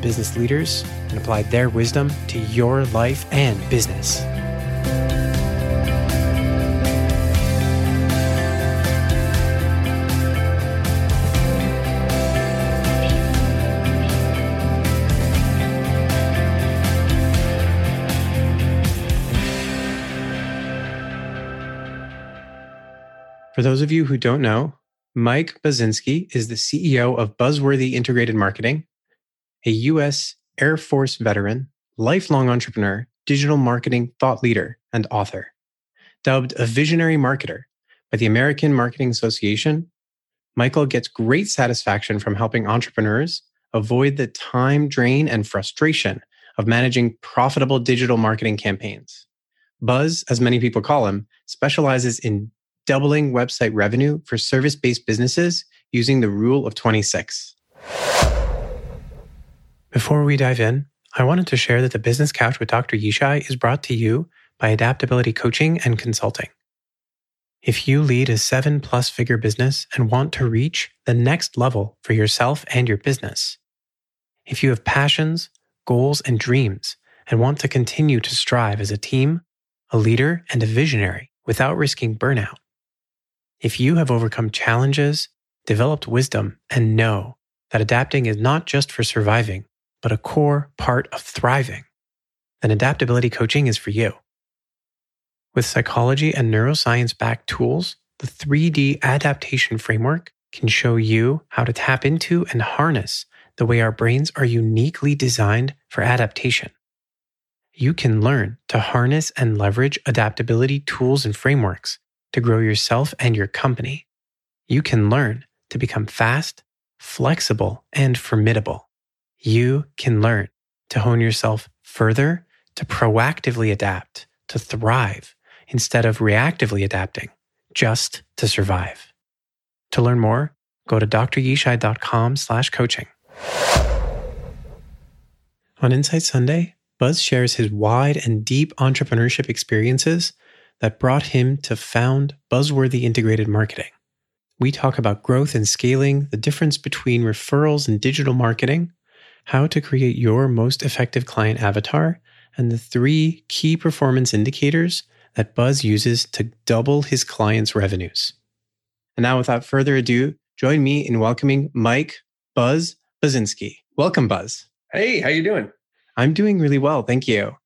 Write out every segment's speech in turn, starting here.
business leaders and apply their wisdom to your life and business. For those of you who don't know, Mike Buzinski is the CEO of Buzzworthy Integrated Marketing, a U.S. Air Force veteran, lifelong entrepreneur, digital marketing thought leader, and author. Dubbed a visionary marketer by the American Marketing Association, Michael gets great satisfaction from helping entrepreneurs avoid the time drain and frustration of managing profitable digital marketing campaigns. Buzz, as many people call him, specializes in doubling website revenue for service based businesses using the rule of 26. Before we dive in, I wanted to share that the Business Couch with Dr. Yishai is brought to you by Adaptability Coaching and Consulting. If you lead a seven plus figure business and want to reach the next level for yourself and your business, if you have passions, goals, and dreams and want to continue to strive as a team, a leader, and a visionary without risking burnout, if you have overcome challenges, developed wisdom, and know that adapting is not just for surviving, but a core part of thriving, then adaptability coaching is for you. With psychology and neuroscience backed tools, the 3D adaptation framework can show you how to tap into and harness the way our brains are uniquely designed for adaptation. You can learn to harness and leverage adaptability tools and frameworks to grow yourself and your company. You can learn to become fast, flexible, and formidable you can learn to hone yourself further, to proactively adapt, to thrive instead of reactively adapting just to survive. To learn more, go to dryishai.com slash coaching. On Insight Sunday, Buzz shares his wide and deep entrepreneurship experiences that brought him to found Buzzworthy Integrated Marketing. We talk about growth and scaling, the difference between referrals and digital marketing, how to create your most effective client avatar, and the three key performance indicators that Buzz uses to double his clients' revenues. And now, without further ado, join me in welcoming Mike Buzz Buzinski. Welcome, Buzz. Hey, how you doing? I'm doing really well, thank you.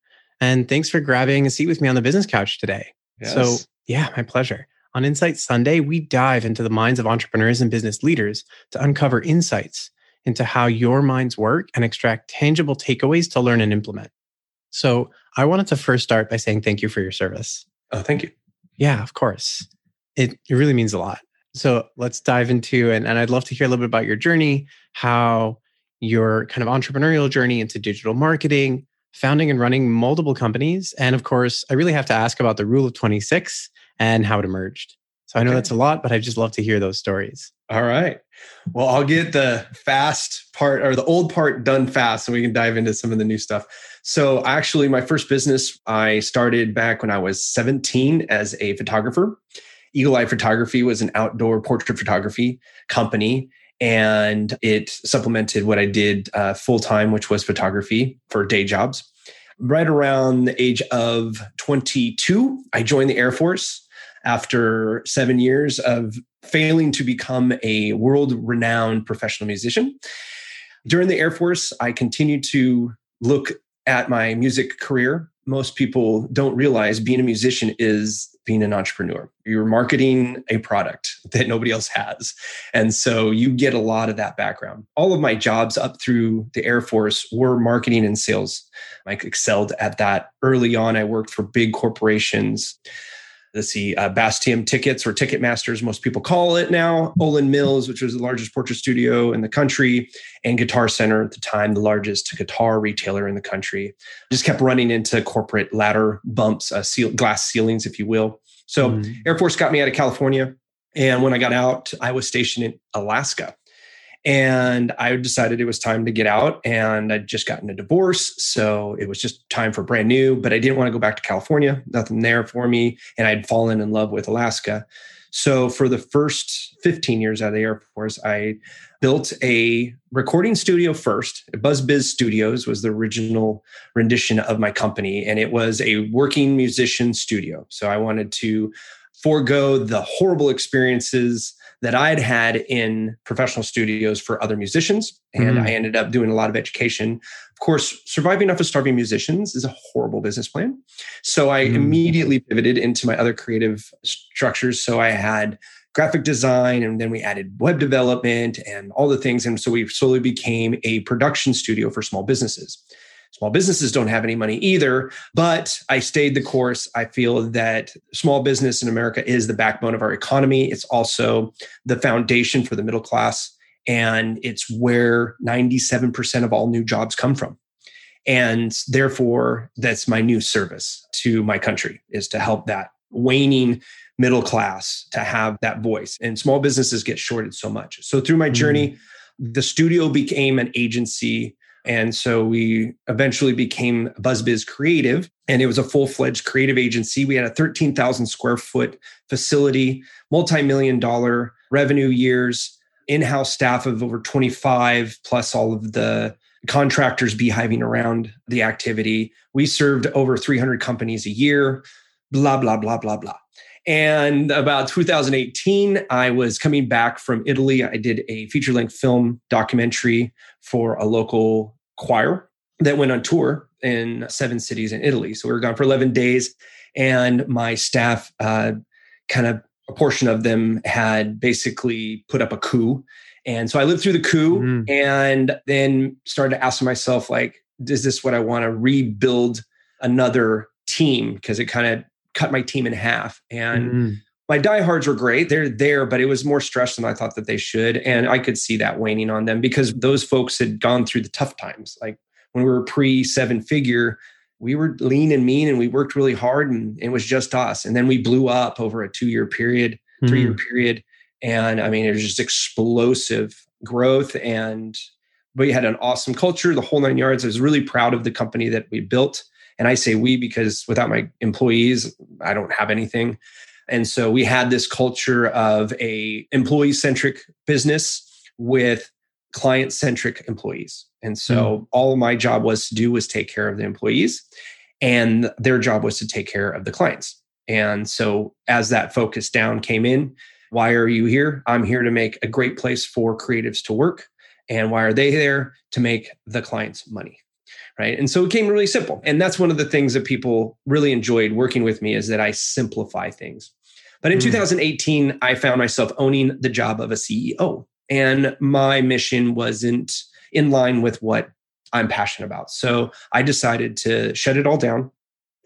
And thanks for grabbing a seat with me on the business couch today. Yes. So, yeah, my pleasure. On Insight Sunday, we dive into the minds of entrepreneurs and business leaders to uncover insights into how your minds work and extract tangible takeaways to learn and implement. So I wanted to first start by saying thank you for your service. Oh, thank you. Yeah, of course. It, it really means a lot. So let's dive into, and, and I'd love to hear a little bit about your journey, how your kind of entrepreneurial journey into digital marketing, founding and running multiple companies. And of course, I really have to ask about the rule of 26 and how it emerged. So I know okay. that's a lot, but I'd just love to hear those stories. All right. Well, I'll get the fast part or the old part done fast and we can dive into some of the new stuff. So, actually, my first business I started back when I was 17 as a photographer. Eagle Eye Photography was an outdoor portrait photography company. And it supplemented what I did uh, full time, which was photography for day jobs. Right around the age of 22, I joined the Air Force after seven years of failing to become a world renowned professional musician. During the Air Force, I continued to look at my music career. Most people don't realize being a musician is being an entrepreneur. You're marketing a product that nobody else has. And so you get a lot of that background. All of my jobs up through the Air Force were marketing and sales. I excelled at that early on. I worked for big corporations let's see, uh, Bastium Tickets or Ticketmasters, most people call it now, Olan Mills, which was the largest portrait studio in the country, and Guitar Center at the time, the largest guitar retailer in the country. Just kept running into corporate ladder bumps, uh, seal, glass ceilings, if you will. So mm. Air Force got me out of California. And when I got out, I was stationed in Alaska. And I decided it was time to get out. And I'd just gotten a divorce. So it was just time for brand new. But I didn't want to go back to California, nothing there for me. And I'd fallen in love with Alaska. So for the first 15 years out of the Air Force, I built a recording studio first. Buzz Biz Studios was the original rendition of my company. And it was a working musician studio. So I wanted to forego the horrible experiences that I had had in professional studios for other musicians. And mm. I ended up doing a lot of education. Of course, surviving off of starving musicians is a horrible business plan. So I mm. immediately pivoted into my other creative structures. So I had graphic design and then we added web development and all the things. And so we slowly became a production studio for small businesses. Small businesses don't have any money either, but I stayed the course. I feel that small business in America is the backbone of our economy. It's also the foundation for the middle class, and it's where 97% of all new jobs come from. And therefore, that's my new service to my country is to help that waning middle class to have that voice. And small businesses get shorted so much. So through my journey, mm-hmm. the studio became an agency and so we eventually became BuzzBiz Creative, and it was a full fledged creative agency. We had a 13,000 square foot facility, multi million dollar revenue years, in house staff of over 25, plus all of the contractors beehiving around the activity. We served over 300 companies a year, blah, blah, blah, blah, blah. And about 2018, I was coming back from Italy. I did a feature length film documentary for a local choir that went on tour in seven cities in Italy. So we were gone for 11 days, and my staff, uh, kind of a portion of them, had basically put up a coup. And so I lived through the coup mm. and then started to ask myself, like, is this what I want to rebuild another team? Because it kind of cut my team in half. And mm. my diehards were great. They're there, but it was more stress than I thought that they should. And I could see that waning on them because those folks had gone through the tough times. Like when we were pre seven figure, we were lean and mean and we worked really hard and it was just us. And then we blew up over a two year period, three year mm. period. And I mean, it was just explosive growth and we had an awesome culture, the whole nine yards. I was really proud of the company that we built. And I say we because without my employees, I don't have anything. And so we had this culture of a employee centric business with client centric employees. And so mm. all my job was to do was take care of the employees and their job was to take care of the clients. And so as that focus down came in, why are you here? I'm here to make a great place for creatives to work. And why are they there? To make the clients money right? And so it came really simple. And that's one of the things that people really enjoyed working with me is that i simplify things. But in mm. 2018 i found myself owning the job of a ceo and my mission wasn't in line with what i'm passionate about. So i decided to shut it all down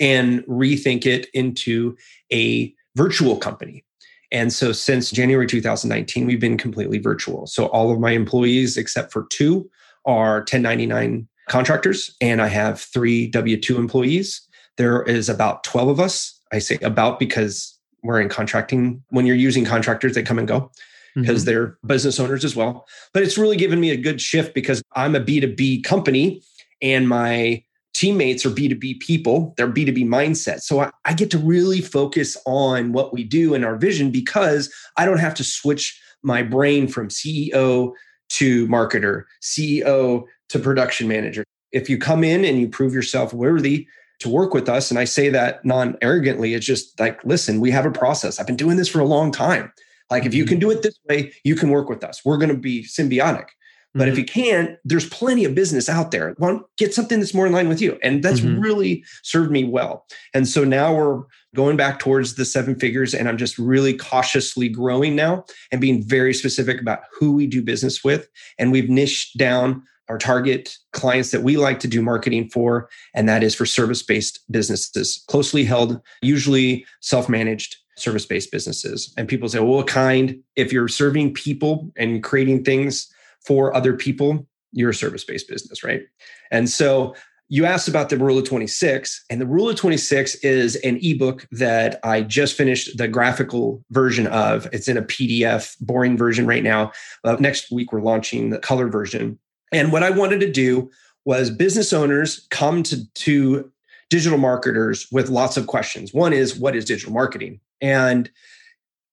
and rethink it into a virtual company. And so since January 2019, we've been completely virtual. So all of my employees, except for two, are 1099 contractors and I have three W 2 employees. There is about 12 of us. I say about because we're in contracting. When you're using contractors, they come and go because mm-hmm. they're business owners as well. But it's really given me a good shift because I'm a B2B company and my teammates are B2B people, they're B2B mindset. So I, I, get to really focus on what we do and our vision because I don't have to switch my brain from CEO to marketer, CEO to production manager. If you come in and you prove yourself worthy to work with us, and I say that non arrogantly, it's just like, listen, we have a process. I've been doing this for a long time. Like, if you mm-hmm. can do it this way, you can work with us. We're going to be symbiotic. But mm-hmm. if you can't, there's plenty of business out there. Well, get something that's more in line with you. And that's mm-hmm. really served me well. And so now we're going back towards the seven figures, and I'm just really cautiously growing now and being very specific about who we do business with. And we've niched down our target clients that we like to do marketing for, and that is for service based businesses, closely held, usually self managed service based businesses. And people say, well, what kind? If you're serving people and creating things for other people, you're a service based business, right? And so you asked about the rule of 26 and the rule of 26 is an ebook that i just finished the graphical version of it's in a pdf boring version right now uh, next week we're launching the color version and what i wanted to do was business owners come to, to digital marketers with lots of questions one is what is digital marketing and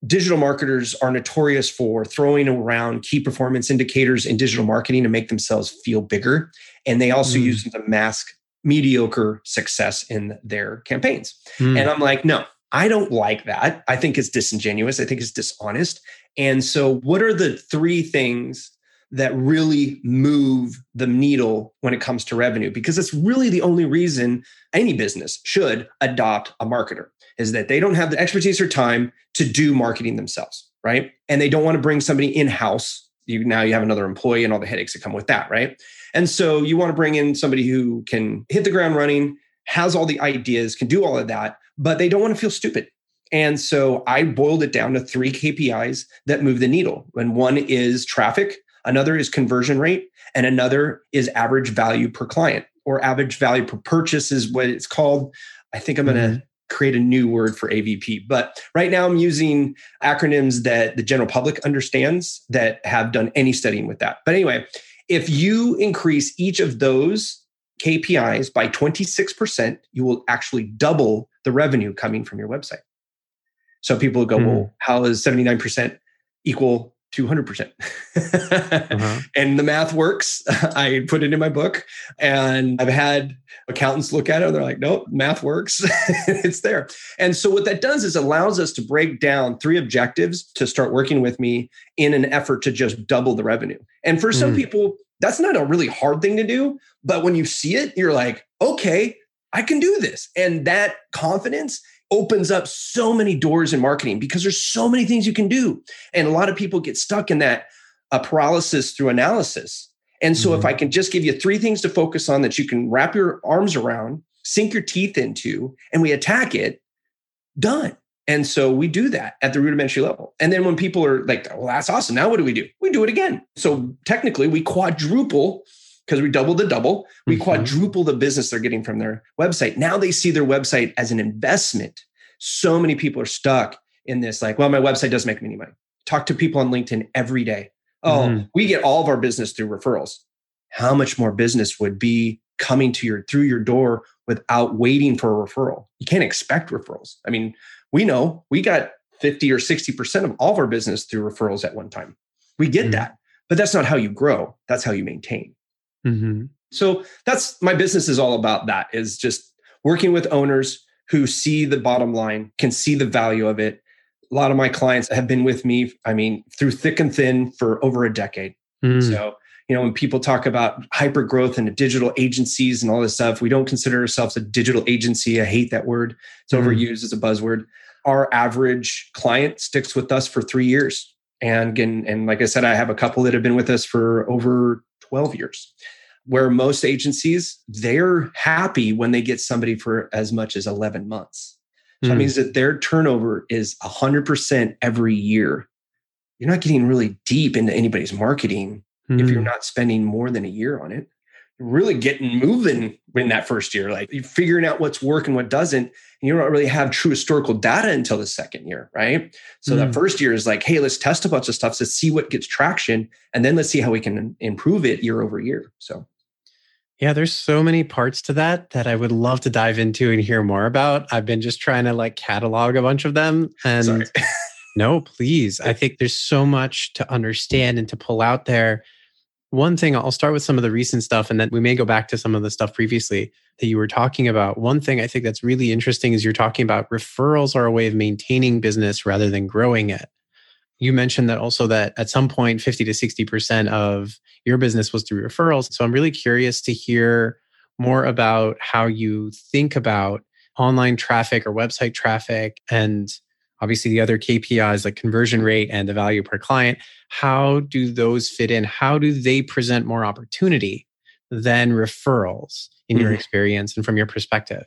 digital marketers are notorious for throwing around key performance indicators in digital marketing to make themselves feel bigger. And they also mm. use them to mask mediocre success in their campaigns. Mm. And I'm like, no, I don't like that. I think it's disingenuous. I think it's dishonest. And so, what are the three things that really move the needle when it comes to revenue? Because it's really the only reason any business should adopt a marketer is that they don't have the expertise or time to do marketing themselves, right? And they don't want to bring somebody in house. You now you have another employee and all the headaches that come with that, right? And so you want to bring in somebody who can hit the ground running, has all the ideas, can do all of that, but they don't want to feel stupid. And so I boiled it down to three KPIs that move the needle. And one is traffic, another is conversion rate, and another is average value per client or average value per purchase is what it's called. I think I'm going to mm-hmm create a new word for AVP. But right now I'm using acronyms that the general public understands that have done any studying with that. But anyway, if you increase each of those KPIs by 26%, you will actually double the revenue coming from your website. So people go, mm. well, how is 79% equal 200%. uh-huh. And the math works. I put it in my book and I've had accountants look at it and they're like, nope, math works. it's there. And so what that does is allows us to break down three objectives to start working with me in an effort to just double the revenue. And for some mm. people, that's not a really hard thing to do. But when you see it, you're like, okay, I can do this. And that confidence opens up so many doors in marketing because there's so many things you can do. And a lot of people get stuck in that uh, paralysis through analysis. And so, mm-hmm. if I can just give you three things to focus on that you can wrap your arms around, sink your teeth into, and we attack it, done. And so we do that at the rudimentary level. And then when people are like, well, that's awesome. Now what do we do? We do it again. So technically, we quadruple because we double the double, we mm-hmm. quadruple the business they're getting from their website. Now they see their website as an investment. So many people are stuck in this, like, well, my website doesn't make me any money. Talk to people on LinkedIn every day. Oh, mm-hmm. we get all of our business through referrals. How much more business would be coming to your through your door without waiting for a referral? You can't expect referrals. I mean, we know we got 50 or 60% of all of our business through referrals at one time. We get mm-hmm. that, but that's not how you grow. That's how you maintain. Mm-hmm. So that's my business is all about that is just working with owners who see the bottom line, can see the value of it. A lot of my clients have been with me, I mean, through thick and thin for over a decade. Mm. So, you know, when people talk about hyper growth and digital agencies and all this stuff, we don't consider ourselves a digital agency. I hate that word. It's mm. overused as a buzzword. Our average client sticks with us for three years. And, and, and like I said, I have a couple that have been with us for over 12 years where most agencies they're happy when they get somebody for as much as 11 months so mm. that hmm. means that their turnover is 100% every year you're not getting really deep into anybody's marketing mm. if you're hmm. not spending more than a year on it you're really getting moving in that first year like you're figuring out what's working what doesn't and you don't really have true historical data until the second year right so mm. that hmm. first year is like hey let's test a bunch of stuff to see what gets traction and then let's see how we can improve it year over year so Yeah, there's so many parts to that that I would love to dive into and hear more about. I've been just trying to like catalog a bunch of them and no, please. I think there's so much to understand and to pull out there. One thing, I'll start with some of the recent stuff and then we may go back to some of the stuff previously that you were talking about. One thing I think that's really interesting is you're talking about referrals are a way of maintaining business rather than growing it. You mentioned that also that at some point 50 to 60% of your business was through referrals. So I'm really curious to hear more about how you think about online traffic or website traffic and obviously the other KPIs like conversion rate and the value per client. How do those fit in? How do they present more opportunity than referrals in mm-hmm. your experience and from your perspective?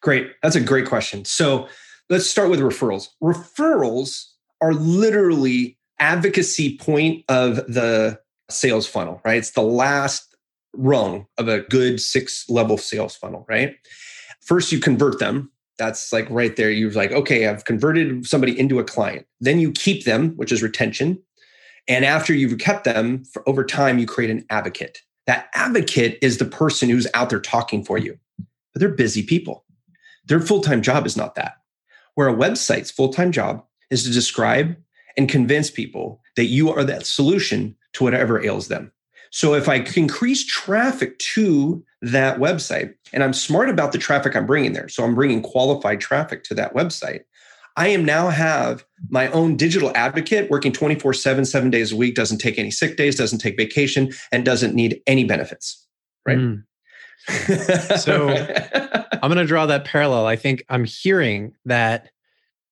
Great. That's a great question. So let's start with referrals. Referrals are literally advocacy point of the sales funnel, right? It's the last rung of a good six level sales funnel, right? First, you convert them. That's like right there. You're like, okay, I've converted somebody into a client. Then you keep them, which is retention. And after you've kept them for over time, you create an advocate. That advocate is the person who's out there talking for you, but they're busy people. Their full time job is not that. Where a website's full time job is to describe and convince people that you are that solution to whatever ails them. So if I increase traffic to that website and I'm smart about the traffic I'm bringing there, so I'm bringing qualified traffic to that website, I am now have my own digital advocate working 24 7, seven days a week, doesn't take any sick days, doesn't take vacation, and doesn't need any benefits. Right. Mm. so I'm going to draw that parallel. I think I'm hearing that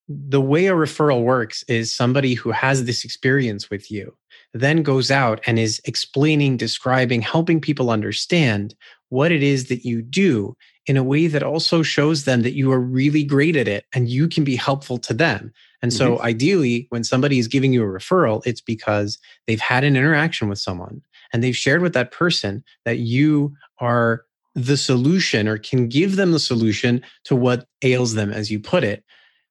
the way a referral works is somebody who has this experience with you then goes out and is explaining, describing, helping people understand what it is that you do in a way that also shows them that you are really great at it and you can be helpful to them. And so, mm-hmm. ideally, when somebody is giving you a referral, it's because they've had an interaction with someone and they've shared with that person that you are the solution or can give them the solution to what ails them, as you put it.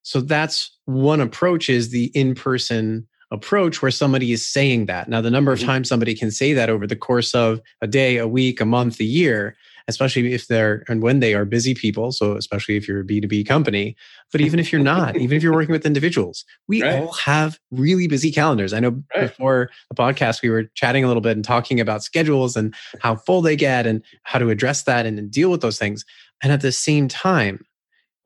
So that's one approach is the in-person approach where somebody is saying that. Now, the number of mm-hmm. times somebody can say that over the course of a day, a week, a month, a year, especially if they're and when they are busy people. So, especially if you're a B2B company, but even if you're not, even if you're working with individuals, we right. all have really busy calendars. I know right. before the podcast, we were chatting a little bit and talking about schedules and how full they get and how to address that and deal with those things. And at the same time,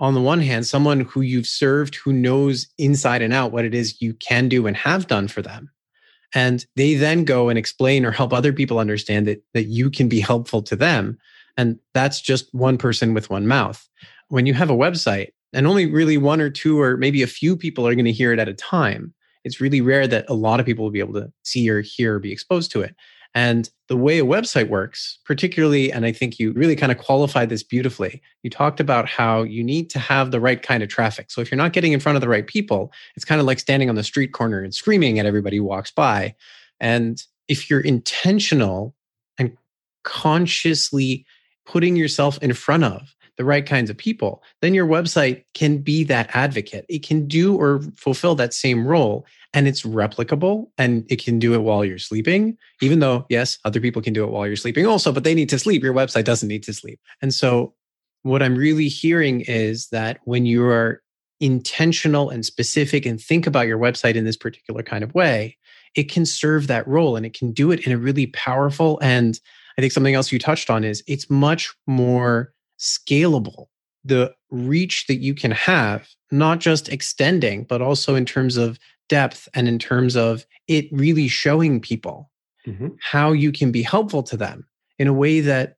on the one hand, someone who you've served who knows inside and out what it is you can do and have done for them. And they then go and explain or help other people understand that, that you can be helpful to them. And that's just one person with one mouth. When you have a website and only really one or two or maybe a few people are going to hear it at a time, it's really rare that a lot of people will be able to see or hear or be exposed to it. And the way a website works, particularly, and I think you really kind of qualified this beautifully. You talked about how you need to have the right kind of traffic. So if you're not getting in front of the right people, it's kind of like standing on the street corner and screaming at everybody who walks by. And if you're intentional and consciously putting yourself in front of the right kinds of people, then your website can be that advocate. It can do or fulfill that same role and it's replicable and it can do it while you're sleeping, even though, yes, other people can do it while you're sleeping also, but they need to sleep. Your website doesn't need to sleep. And so, what I'm really hearing is that when you are intentional and specific and think about your website in this particular kind of way, it can serve that role and it can do it in a really powerful and I think something else you touched on is it's much more scalable. The reach that you can have, not just extending, but also in terms of depth and in terms of it really showing people mm-hmm. how you can be helpful to them in a way that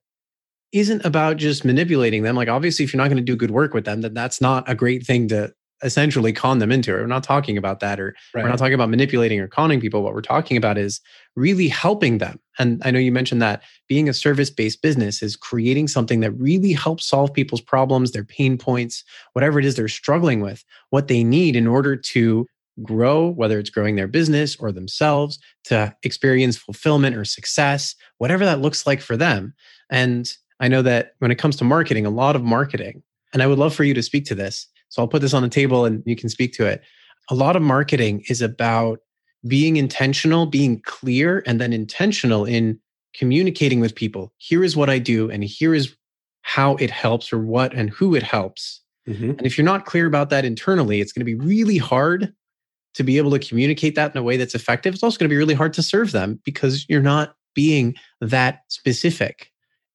isn't about just manipulating them. Like, obviously, if you're not going to do good work with them, then that's not a great thing to essentially con them into it. We're not talking about that, or right. we're not talking about manipulating or conning people. What we're talking about is really helping them. And I know you mentioned that being a service based business is creating something that really helps solve people's problems, their pain points, whatever it is they're struggling with, what they need in order to grow, whether it's growing their business or themselves, to experience fulfillment or success, whatever that looks like for them. And I know that when it comes to marketing, a lot of marketing, and I would love for you to speak to this. So I'll put this on the table and you can speak to it. A lot of marketing is about being intentional, being clear, and then intentional in communicating with people. Here is what I do, and here is how it helps, or what and who it helps. Mm-hmm. And if you're not clear about that internally, it's going to be really hard to be able to communicate that in a way that's effective. It's also going to be really hard to serve them because you're not being that specific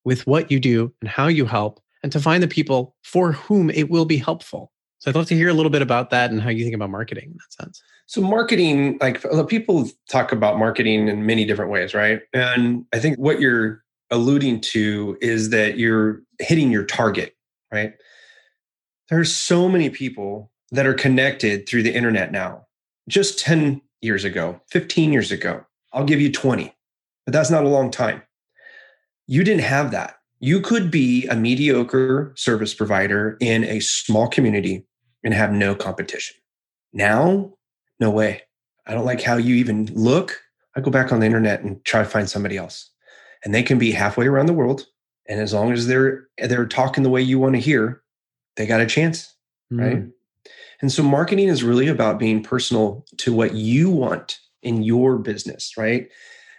with what you do and how you help and to find the people for whom it will be helpful. So I'd love to hear a little bit about that and how you think about marketing in that sense. So marketing, like people talk about marketing in many different ways, right? And I think what you're alluding to is that you're hitting your target, right? There's so many people that are connected through the internet now. Just 10 years ago, 15 years ago, I'll give you 20, but that's not a long time. You didn't have that. You could be a mediocre service provider in a small community and have no competition. Now, no way. I don't like how you even look. I go back on the internet and try to find somebody else. And they can be halfway around the world. And as long as they're they're talking the way you want to hear, they got a chance. Mm. Right. And so marketing is really about being personal to what you want in your business, right?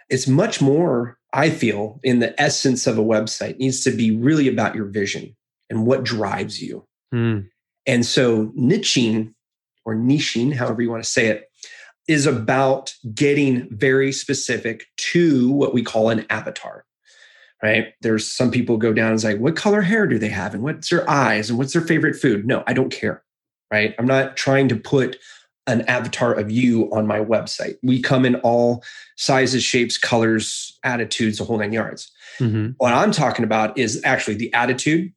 It's much more, I feel, in the essence of a website needs to be really about your vision and what drives you. Mm. And so niching or niching, however you want to say it, is about getting very specific to what we call an avatar. Right. There's some people go down and say, what color hair do they have? And what's their eyes? And what's their favorite food? No, I don't care. Right. I'm not trying to put an avatar of you on my website. We come in all sizes, shapes, colors, attitudes, the whole nine yards. Mm-hmm. What I'm talking about is actually the attitude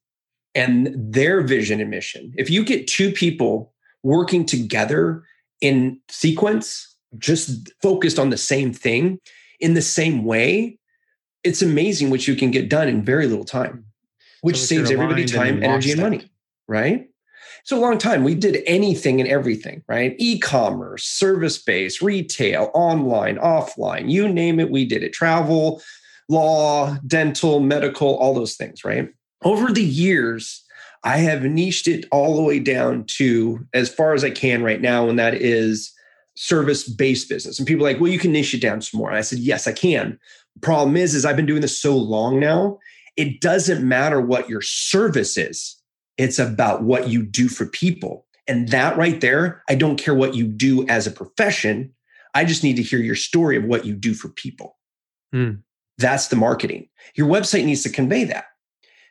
and their vision and mission. If you get two people working together in sequence, just focused on the same thing in the same way, it's amazing what you can get done in very little time, which so saves everybody time, energy, and money. Right. So a long time, we did anything and everything, right? E-commerce, service-based, retail, online, offline, you name it, we did it. Travel, law, dental, medical, all those things, right? Over the years, I have niched it all the way down to as far as I can right now, and that is service based business. And people are like, well, you can niche it down some more. And I said, yes, I can. Problem is, is I've been doing this so long now, it doesn't matter what your service is. It's about what you do for people. And that right there, I don't care what you do as a profession. I just need to hear your story of what you do for people. Mm. That's the marketing. Your website needs to convey that.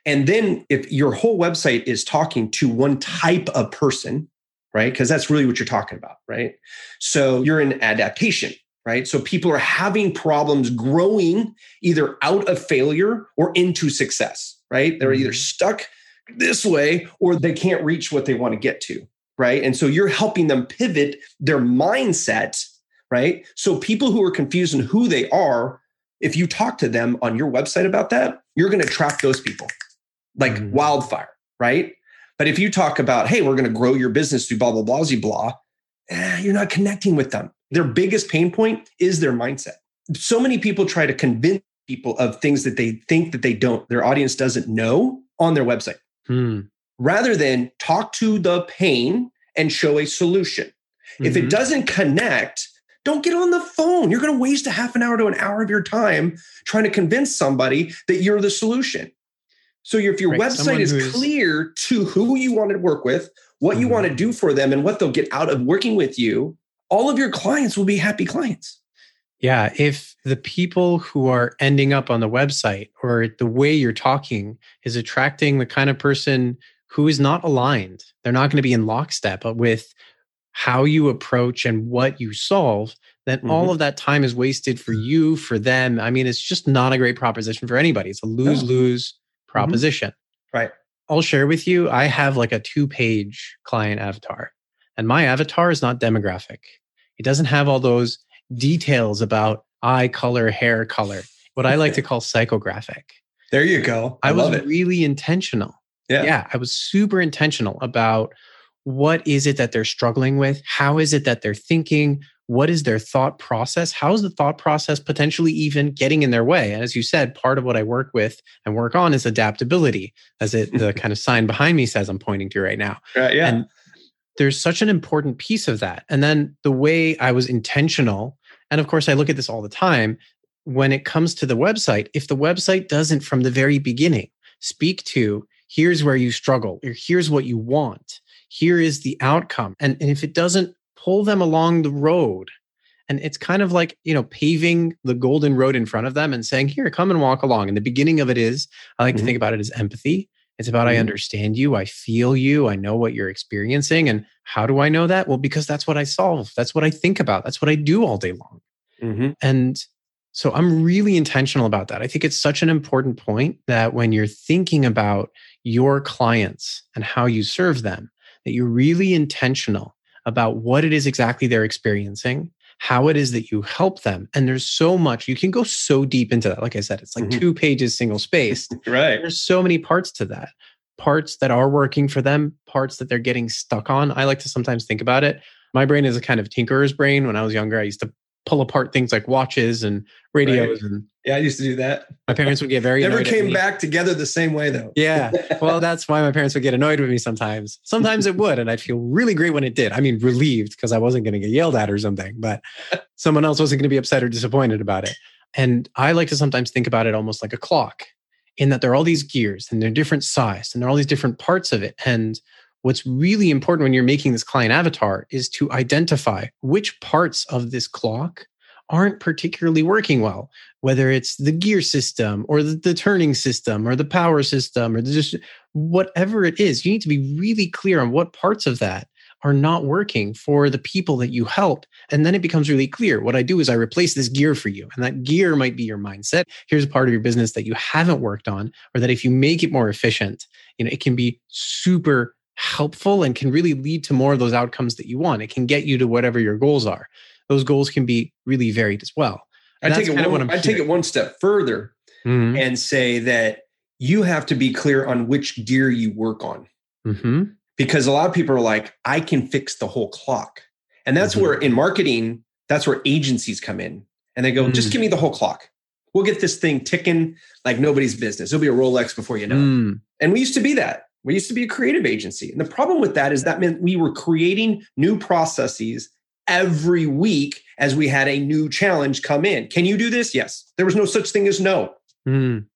And then if your whole website is talking to one type of person, right? Because that's really what you're talking about, right? So you're in adaptation, right? So people are having problems growing either out of failure or into success, right? They're either mm-hmm. stuck this way or they can't reach what they want to get to, right? And so you're helping them pivot their mindset, right? So people who are confused in who they are, if you talk to them on your website about that, you're going to attract those people like mm-hmm. wildfire, right? But if you talk about, hey, we're going to grow your business through blah, blah, blah, blah, blah, eh, you're not connecting with them. Their biggest pain point is their mindset. So many people try to convince people of things that they think that they don't, their audience doesn't know on their website, hmm. rather than talk to the pain and show a solution. Mm-hmm. If it mm-hmm. doesn't connect, don't get on the phone. You're going to waste a half an hour to an hour of your time trying to convince somebody that you're the solution. So if your right. website is clear to who you want to work with, what mm-hmm. you want to do for them, and what they'll get out of working with you, all of your clients will be happy clients. Yeah. If the people who are ending up on the website or the way you're talking is attracting the kind of person who is not aligned, they're not going to be in lockstep with how you approach and what you solve, then mm-hmm. all of that time is wasted for you, for them. I mean, it's just not a great proposition for anybody. It's a lose lose Mm-hmm. Proposition. Mm-hmm. Right. I'll share with you, I have like a two page client avatar, and my avatar is not demographic. It doesn't have all those details about eye color, hair color, what I like to call psychographic. There you go. I, I was really intentional. Yeah. Yeah. I was super intentional about what is it that they're struggling with? How is it that they're thinking? What is their thought process? How is the thought process potentially even getting in their way? And as you said part of what i work with and work on is adaptability as it the kind of sign behind me says i'm pointing to right now. Uh, yeah. And there's such an important piece of that. And then the way i was intentional and of course i look at this all the time when it comes to the website, if the website doesn't from the very beginning speak to here's where you struggle, or here's what you want, here is the outcome. And, and if it doesn't pull them along the road, and it's kind of like, you know, paving the golden road in front of them and saying, here, come and walk along. And the beginning of it is, I like mm-hmm. to think about it as empathy. It's about, mm-hmm. I understand you. I feel you. I know what you're experiencing. And how do I know that? Well, because that's what I solve. That's what I think about. That's what I do all day long. Mm-hmm. And so I'm really intentional about that. I think it's such an important point that when you're thinking about your clients and how you serve them, that you're really intentional about what it is exactly they're experiencing, how it is that you help them. And there's so much, you can go so deep into that. Like I said, it's like mm-hmm. two pages, single spaced. right. There's so many parts to that parts that are working for them, parts that they're getting stuck on. I like to sometimes think about it. My brain is a kind of tinkerer's brain. When I was younger, I used to pull apart things like watches and radios right. and yeah i used to do that. My parents would get very never came back together the same way though. Yeah. Well that's why my parents would get annoyed with me sometimes. Sometimes it would and i'd feel really great when it did. I mean relieved because i wasn't going to get yelled at or something but someone else wasn't going to be upset or disappointed about it. And i like to sometimes think about it almost like a clock in that there are all these gears and they're different size and there are all these different parts of it and what's really important when you're making this client avatar is to identify which parts of this clock aren't particularly working well, whether it's the gear system or the, the turning system or the power system or just whatever it is. You need to be really clear on what parts of that are not working for the people that you help. And then it becomes really clear. What I do is I replace this gear for you. And that gear might be your mindset. Here's a part of your business that you haven't worked on, or that if you make it more efficient, you know, it can be super helpful and can really lead to more of those outcomes that you want. It can get you to whatever your goals are. Those goals can be really varied as well. I take it one, I take it one step further mm-hmm. and say that you have to be clear on which gear you work on. Mm-hmm. Because a lot of people are like, I can fix the whole clock. And that's mm-hmm. where in marketing, that's where agencies come in and they go, just mm. give me the whole clock. We'll get this thing ticking like nobody's business. It'll be a Rolex before you know mm. it. And we used to be that. We used to be a creative agency. And the problem with that is that meant we were creating new processes every week as we had a new challenge come in. Can you do this? Yes. There was no such thing as no. Mm.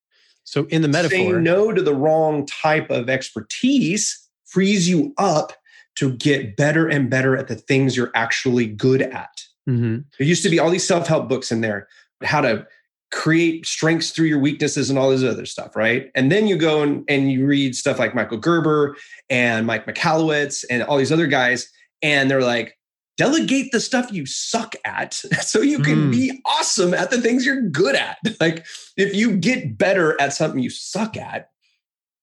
So in the metaphor, saying no to the wrong type of expertise frees you up to get better and better at the things you're actually good at. Mm-hmm. There used to be all these self-help books in there, how to create strengths through your weaknesses and all this other stuff, right? And then you go and, and you read stuff like Michael Gerber and Mike Michalowicz and all these other guys, and they're like, delegate the stuff you suck at so you can mm. be awesome at the things you're good at. Like if you get better at something you suck at,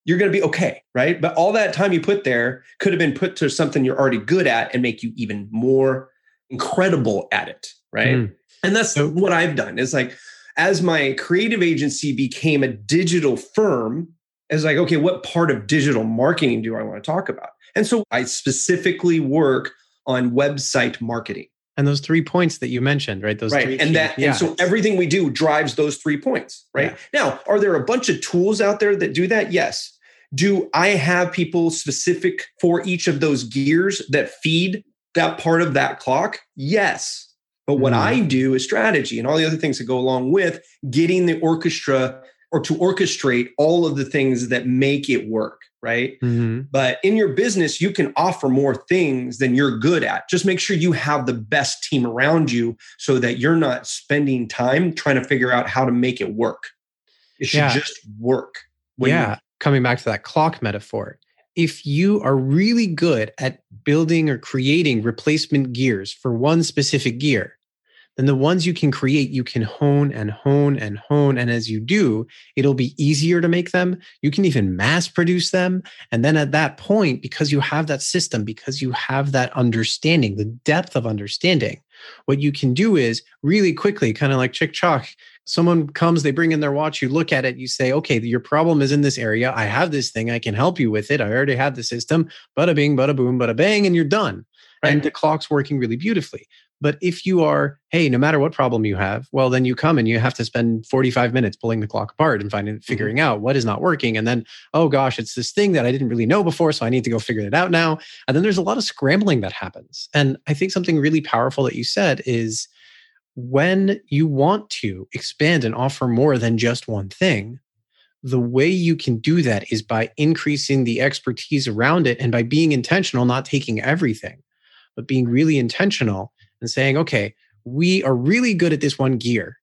you're going to be okay, right? But all that time you put there could have been put to something you're already good at and make you even more incredible at it, right? Mm. And that's so, what I've done. Is like as my creative agency became a digital firm, is like, okay, what part of digital marketing do I want to talk about? And so I specifically work on website marketing. And those three points that you mentioned, right? Those right, and that, yeah. and so everything we do drives those three points, right? Yeah. Now, are there a bunch of tools out there that do that? Yes. Do I have people specific for each of those gears that feed that part of that clock? Yes. But what mm. I do is strategy and all the other things that go along with getting the orchestra or to orchestrate all of the things that make it work, right? Mm-hmm. But in your business, you can offer more things than you're good at. Just make sure you have the best team around you so that you're not spending time trying to figure out how to make it work. It should yeah. just work. Yeah. Coming back to that clock metaphor, if you are really good at building or creating replacement gears for one specific gear, then the ones you can create, you can hone and hone and hone. And as you do, it'll be easier to make them. You can even mass produce them. And then at that point, because you have that system, because you have that understanding, the depth of understanding, what you can do is really quickly, kind of like chick chalk, someone comes, they bring in their watch, you look at it, you say, okay, your problem is in this area. I have this thing, I can help you with it. I already have the system. Bada bing, bada boom, bada bang, and you're done. Right. And the clock's working really beautifully. But if you are, hey, no matter what problem you have, well, then you come and you have to spend 45 minutes pulling the clock apart and finding, mm-hmm. figuring out what is not working. And then, oh gosh, it's this thing that I didn't really know before. So I need to go figure it out now. And then there's a lot of scrambling that happens. And I think something really powerful that you said is when you want to expand and offer more than just one thing, the way you can do that is by increasing the expertise around it and by being intentional, not taking everything, but being really intentional and saying, okay, we are really good at this one gear.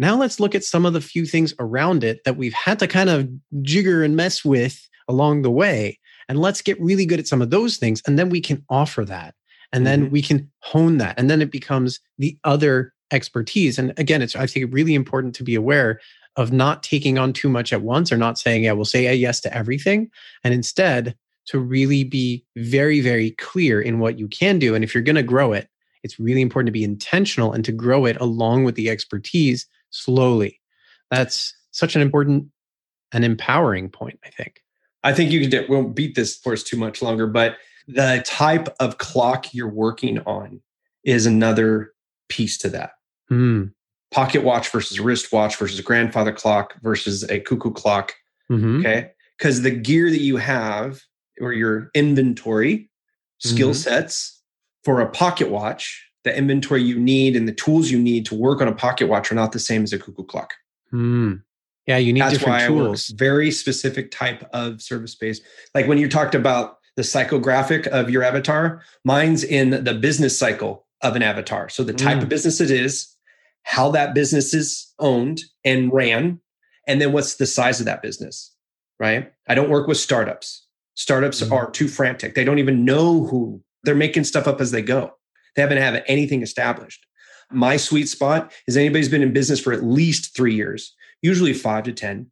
Now let's look at some of the few things around it that we've had to kind of jigger and mess with along the way. And let's get really good at some of those things. And then we can offer that. And then mm-hmm. we can hone that. And then it becomes the other expertise. And again, it's, I think, really important to be aware of not taking on too much at once or not saying, yeah, we'll say a yes to everything. And instead, to really be very, very clear in what you can do. And if you're going to grow it, it's really important to be intentional and to grow it along with the expertise slowly. That's such an important and empowering point, I think. I think you can do, we won't beat this horse too much longer, but the type of clock you're working on is another piece to that. Mm. Pocket watch versus wristwatch versus grandfather clock versus a cuckoo clock. Mm-hmm. Okay. Because the gear that you have or your inventory, skill mm-hmm. sets for a pocket watch, the inventory you need and the tools you need to work on a pocket watch are not the same as a cuckoo clock. Mm. Yeah, you need That's different tools. very specific type of service space. Like when you talked about the psychographic of your avatar, mine's in the business cycle of an avatar. So the type mm. of business it is, how that business is owned and ran, and then what's the size of that business, right? I don't work with startups. Startups mm. are too frantic. They don't even know who they're making stuff up as they go. They haven't have anything established. My sweet spot is anybody's been in business for at least three years, usually five to 10,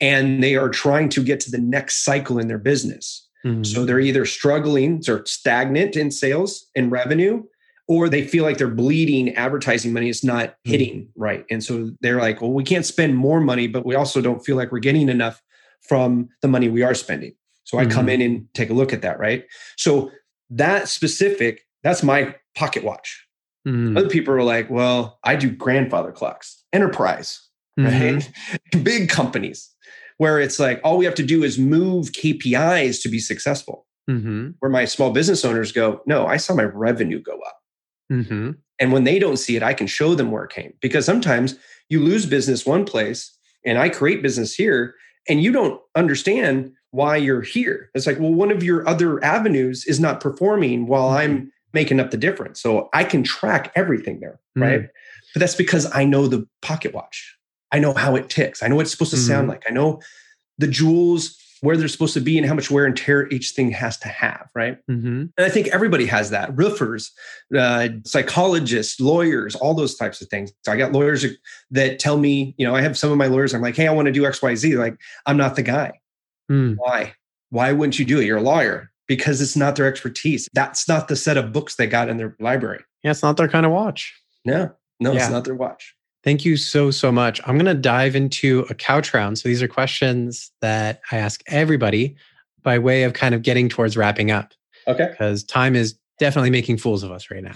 and they are trying to get to the next cycle in their business. Mm-hmm. So they're either struggling or stagnant in sales and revenue, or they feel like they're bleeding advertising money is not mm-hmm. hitting right. And so they're like, well, we can't spend more money, but we also don't feel like we're getting enough from the money we are spending. So I mm-hmm. come in and take a look at that, right? So that specific, that's my pocket watch. Mm-hmm. Other people are like, well, I do grandfather clocks, enterprise, right? Mm-hmm. Big companies where it's like all we have to do is move KPIs to be successful. Mm-hmm. Where my small business owners go, no, I saw my revenue go up. Mm-hmm. And when they don't see it, I can show them where it came. Because sometimes you lose business one place and I create business here and you don't understand why you're here. It's like, well, one of your other avenues is not performing while mm-hmm. I'm making up the difference. So I can track everything there, mm-hmm. right? But that's because I know the pocket watch. I know how it ticks. I know what it's supposed to sound mm-hmm. like. I know the jewels where they're supposed to be and how much wear and tear each thing has to have, right? Mm-hmm. And I think everybody has that. Roofers, uh, psychologists, lawyers, all those types of things. So I got lawyers that tell me, you know, I have some of my lawyers. I'm like, hey, I want to do X, Y, Z. Like, I'm not the guy. Mm. Why? Why wouldn't you do it? You're a lawyer because it's not their expertise. That's not the set of books they got in their library. Yeah, it's not their kind of watch. No, no, yeah. it's not their watch. Thank you so, so much. I'm going to dive into a couch round. So these are questions that I ask everybody by way of kind of getting towards wrapping up. Okay. Because time is definitely making fools of us right now.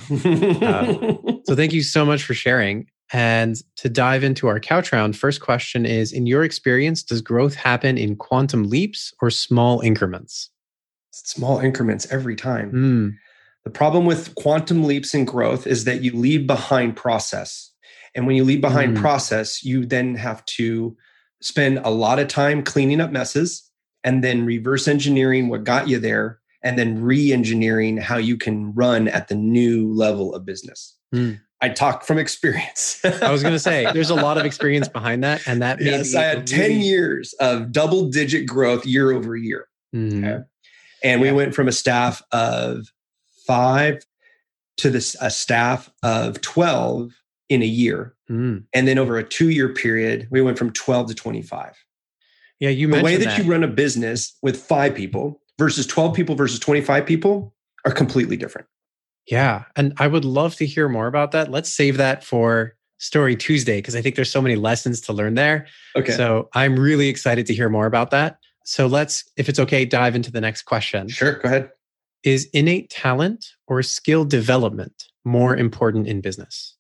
um, so thank you so much for sharing. And to dive into our couch round, first question is In your experience, does growth happen in quantum leaps or small increments? Small increments every time. Mm. The problem with quantum leaps in growth is that you leave behind process. And when you leave behind mm. process, you then have to spend a lot of time cleaning up messes and then reverse engineering what got you there and then re engineering how you can run at the new level of business. Mm. I talk from experience. I was going to say there's a lot of experience behind that, and that yes, I had ten years of double digit growth year over year, mm-hmm. okay? and yeah. we went from a staff of five to this a staff of twelve in a year, mm. and then over a two year period, we went from twelve to twenty five. Yeah, you the way that, that you run a business with five people versus twelve people versus twenty five people are completely different. Yeah. And I would love to hear more about that. Let's save that for Story Tuesday because I think there's so many lessons to learn there. Okay. So I'm really excited to hear more about that. So let's, if it's okay, dive into the next question. Sure. Go ahead. Is innate talent or skill development more important in business?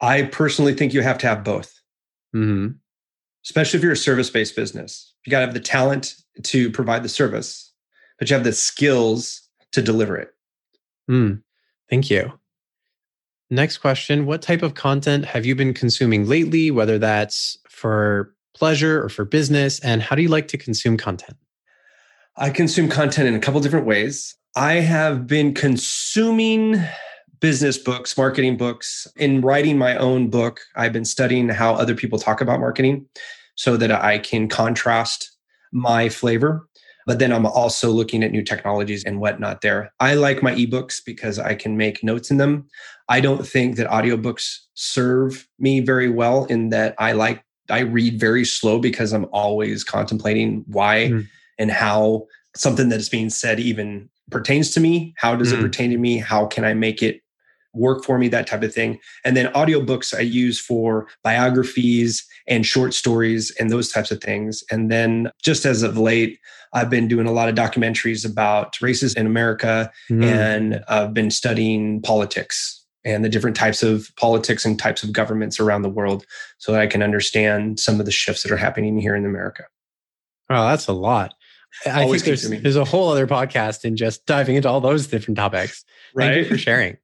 I personally think you have to have both. Mm-hmm. Especially if you're a service based business. You got to have the talent to provide the service, but you have the skills to deliver it. Mm. Thank you. Next question What type of content have you been consuming lately, whether that's for pleasure or for business? And how do you like to consume content? I consume content in a couple different ways. I have been consuming business books, marketing books. In writing my own book, I've been studying how other people talk about marketing so that I can contrast my flavor. But then I'm also looking at new technologies and whatnot there. I like my ebooks because I can make notes in them. I don't think that audiobooks serve me very well in that I like I read very slow because I'm always contemplating why mm. and how something that is being said even pertains to me. How does mm. it pertain to me? How can I make it work for me? That type of thing. And then audiobooks I use for biographies and short stories and those types of things. And then just as of late, I've been doing a lot of documentaries about races in America mm. and I've been studying politics and the different types of politics and types of governments around the world so that I can understand some of the shifts that are happening here in America. Oh, that's a lot. I Always think there's, there's a whole other podcast in just diving into all those different topics. Right? Thank you for sharing.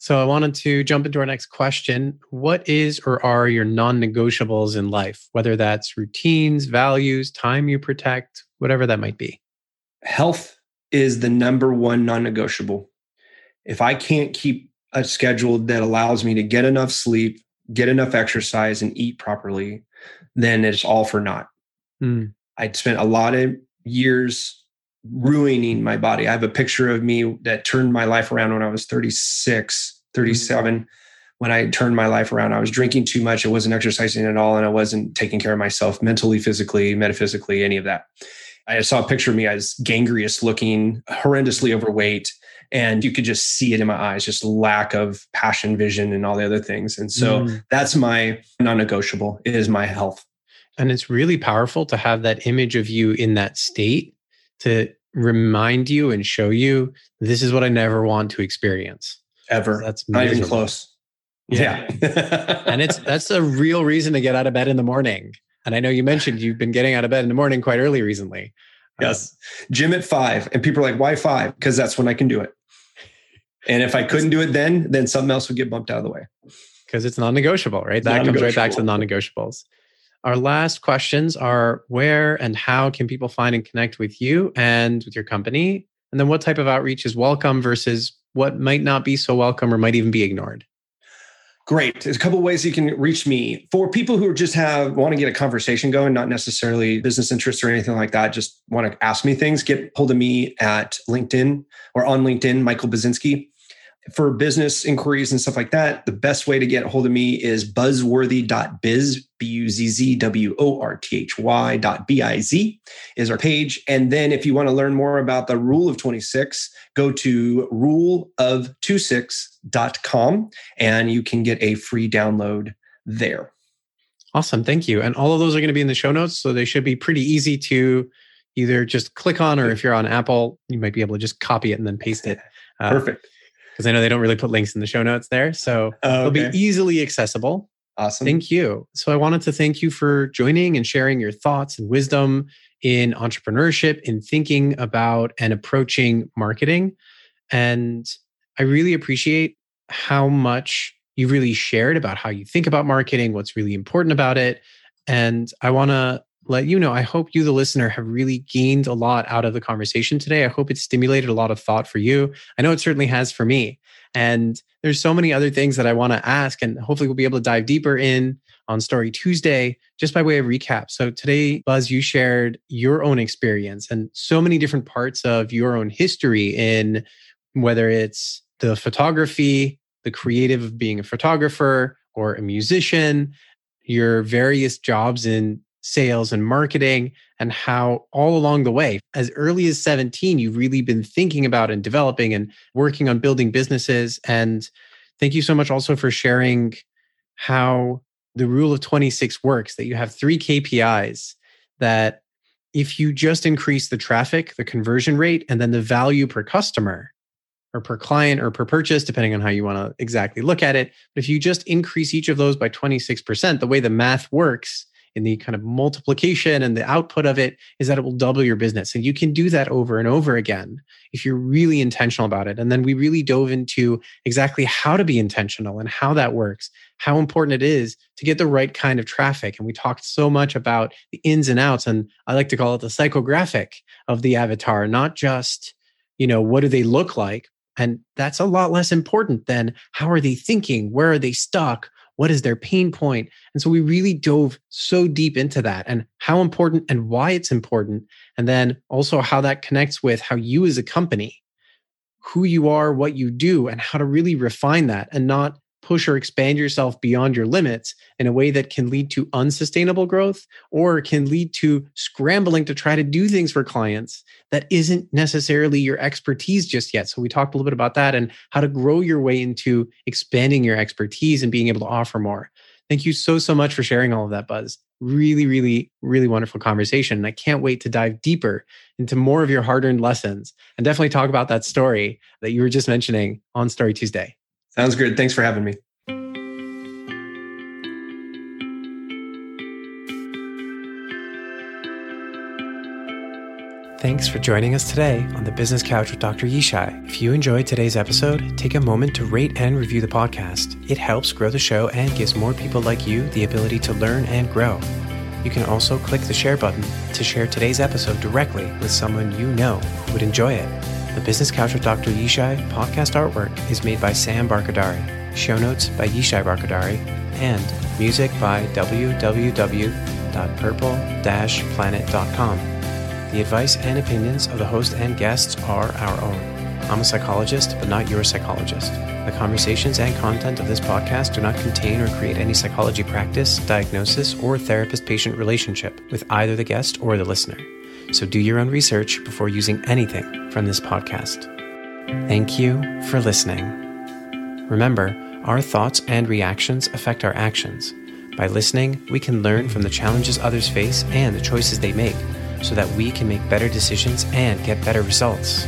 So I wanted to jump into our next question. What is or are your non-negotiables in life, whether that's routines, values, time you protect, whatever that might be? Health is the number one non-negotiable. If I can't keep a schedule that allows me to get enough sleep, get enough exercise, and eat properly, then it's all for naught. Mm. I'd spent a lot of years ruining my body. I have a picture of me that turned my life around when I was 36, 37. Mm. When I turned my life around, I was drinking too much. I wasn't exercising at all, and I wasn't taking care of myself mentally, physically, metaphysically, any of that. I saw a picture of me as gangrenous looking, horrendously overweight, and you could just see it in my eyes just lack of passion vision and all the other things and so mm. that's my non-negotiable is my health and it's really powerful to have that image of you in that state to remind you and show you this is what i never want to experience. Ever. That's not even close. Yeah, yeah. and it's that's a real reason to get out of bed in the morning. And i know you mentioned you've been getting out of bed in the morning quite early recently. Um, yes. Gym at five and people are like why five? Because that's when i can do it. And if I couldn't do it then, then something else would get bumped out of the way. Because it's non negotiable, right? That comes right back to the non negotiables. Our last questions are where and how can people find and connect with you and with your company? And then what type of outreach is welcome versus what might not be so welcome or might even be ignored? Great. There's a couple ways you can reach me. For people who just have want to get a conversation going, not necessarily business interests or anything like that, just want to ask me things, get hold of me at LinkedIn or on LinkedIn, Michael Buzinski for business inquiries and stuff like that, the best way to get a hold of me is buzzworthy.biz, B U Z Z W O R T H Y dot B I Z is our page. And then if you want to learn more about the rule of 26, go to ruleof26.com and you can get a free download there. Awesome. Thank you. And all of those are going to be in the show notes. So they should be pretty easy to either just click on, or if you're on Apple, you might be able to just copy it and then paste it. Uh, Perfect because I know they don't really put links in the show notes there. So oh, okay. it'll be easily accessible. Awesome. Thank you. So I wanted to thank you for joining and sharing your thoughts and wisdom in entrepreneurship, in thinking about and approaching marketing. And I really appreciate how much you really shared about how you think about marketing, what's really important about it. And I want to let you know, I hope you, the listener, have really gained a lot out of the conversation today. I hope it stimulated a lot of thought for you. I know it certainly has for me. And there's so many other things that I want to ask, and hopefully we'll be able to dive deeper in on Story Tuesday, just by way of recap. So today, Buzz, you shared your own experience and so many different parts of your own history in whether it's the photography, the creative of being a photographer or a musician, your various jobs in sales and marketing and how all along the way as early as 17 you've really been thinking about and developing and working on building businesses and thank you so much also for sharing how the rule of 26 works that you have three KPIs that if you just increase the traffic the conversion rate and then the value per customer or per client or per purchase, depending on how you want to exactly look at it. But if you just increase each of those by 26%, the way the math works in the kind of multiplication and the output of it is that it will double your business. And you can do that over and over again if you're really intentional about it. And then we really dove into exactly how to be intentional and how that works, how important it is to get the right kind of traffic. And we talked so much about the ins and outs. And I like to call it the psychographic of the avatar, not just, you know, what do they look like? And that's a lot less important than how are they thinking? Where are they stuck? What is their pain point? And so we really dove so deep into that and how important and why it's important. And then also how that connects with how you as a company, who you are, what you do, and how to really refine that and not push or expand yourself beyond your limits in a way that can lead to unsustainable growth or can lead to scrambling to try to do things for clients that isn't necessarily your expertise just yet. So we talked a little bit about that and how to grow your way into expanding your expertise and being able to offer more. Thank you so, so much for sharing all of that, Buzz. Really, really, really wonderful conversation. And I can't wait to dive deeper into more of your hard earned lessons and definitely talk about that story that you were just mentioning on Story Tuesday. Sounds good. Thanks for having me. Thanks for joining us today on the Business Couch with Dr. Yishai. If you enjoyed today's episode, take a moment to rate and review the podcast. It helps grow the show and gives more people like you the ability to learn and grow. You can also click the share button to share today's episode directly with someone you know who would enjoy it. The Business Couch with Dr. Yishai podcast artwork is made by Sam Barkadari, show notes by Yishai Barkadari, and music by www.purple-planet.com. The advice and opinions of the host and guests are our own. I'm a psychologist, but not your psychologist. The conversations and content of this podcast do not contain or create any psychology practice, diagnosis, or therapist patient relationship with either the guest or the listener so do your own research before using anything from this podcast. Thank you for listening. Remember, our thoughts and reactions affect our actions. By listening, we can learn from the challenges others face and the choices they make so that we can make better decisions and get better results.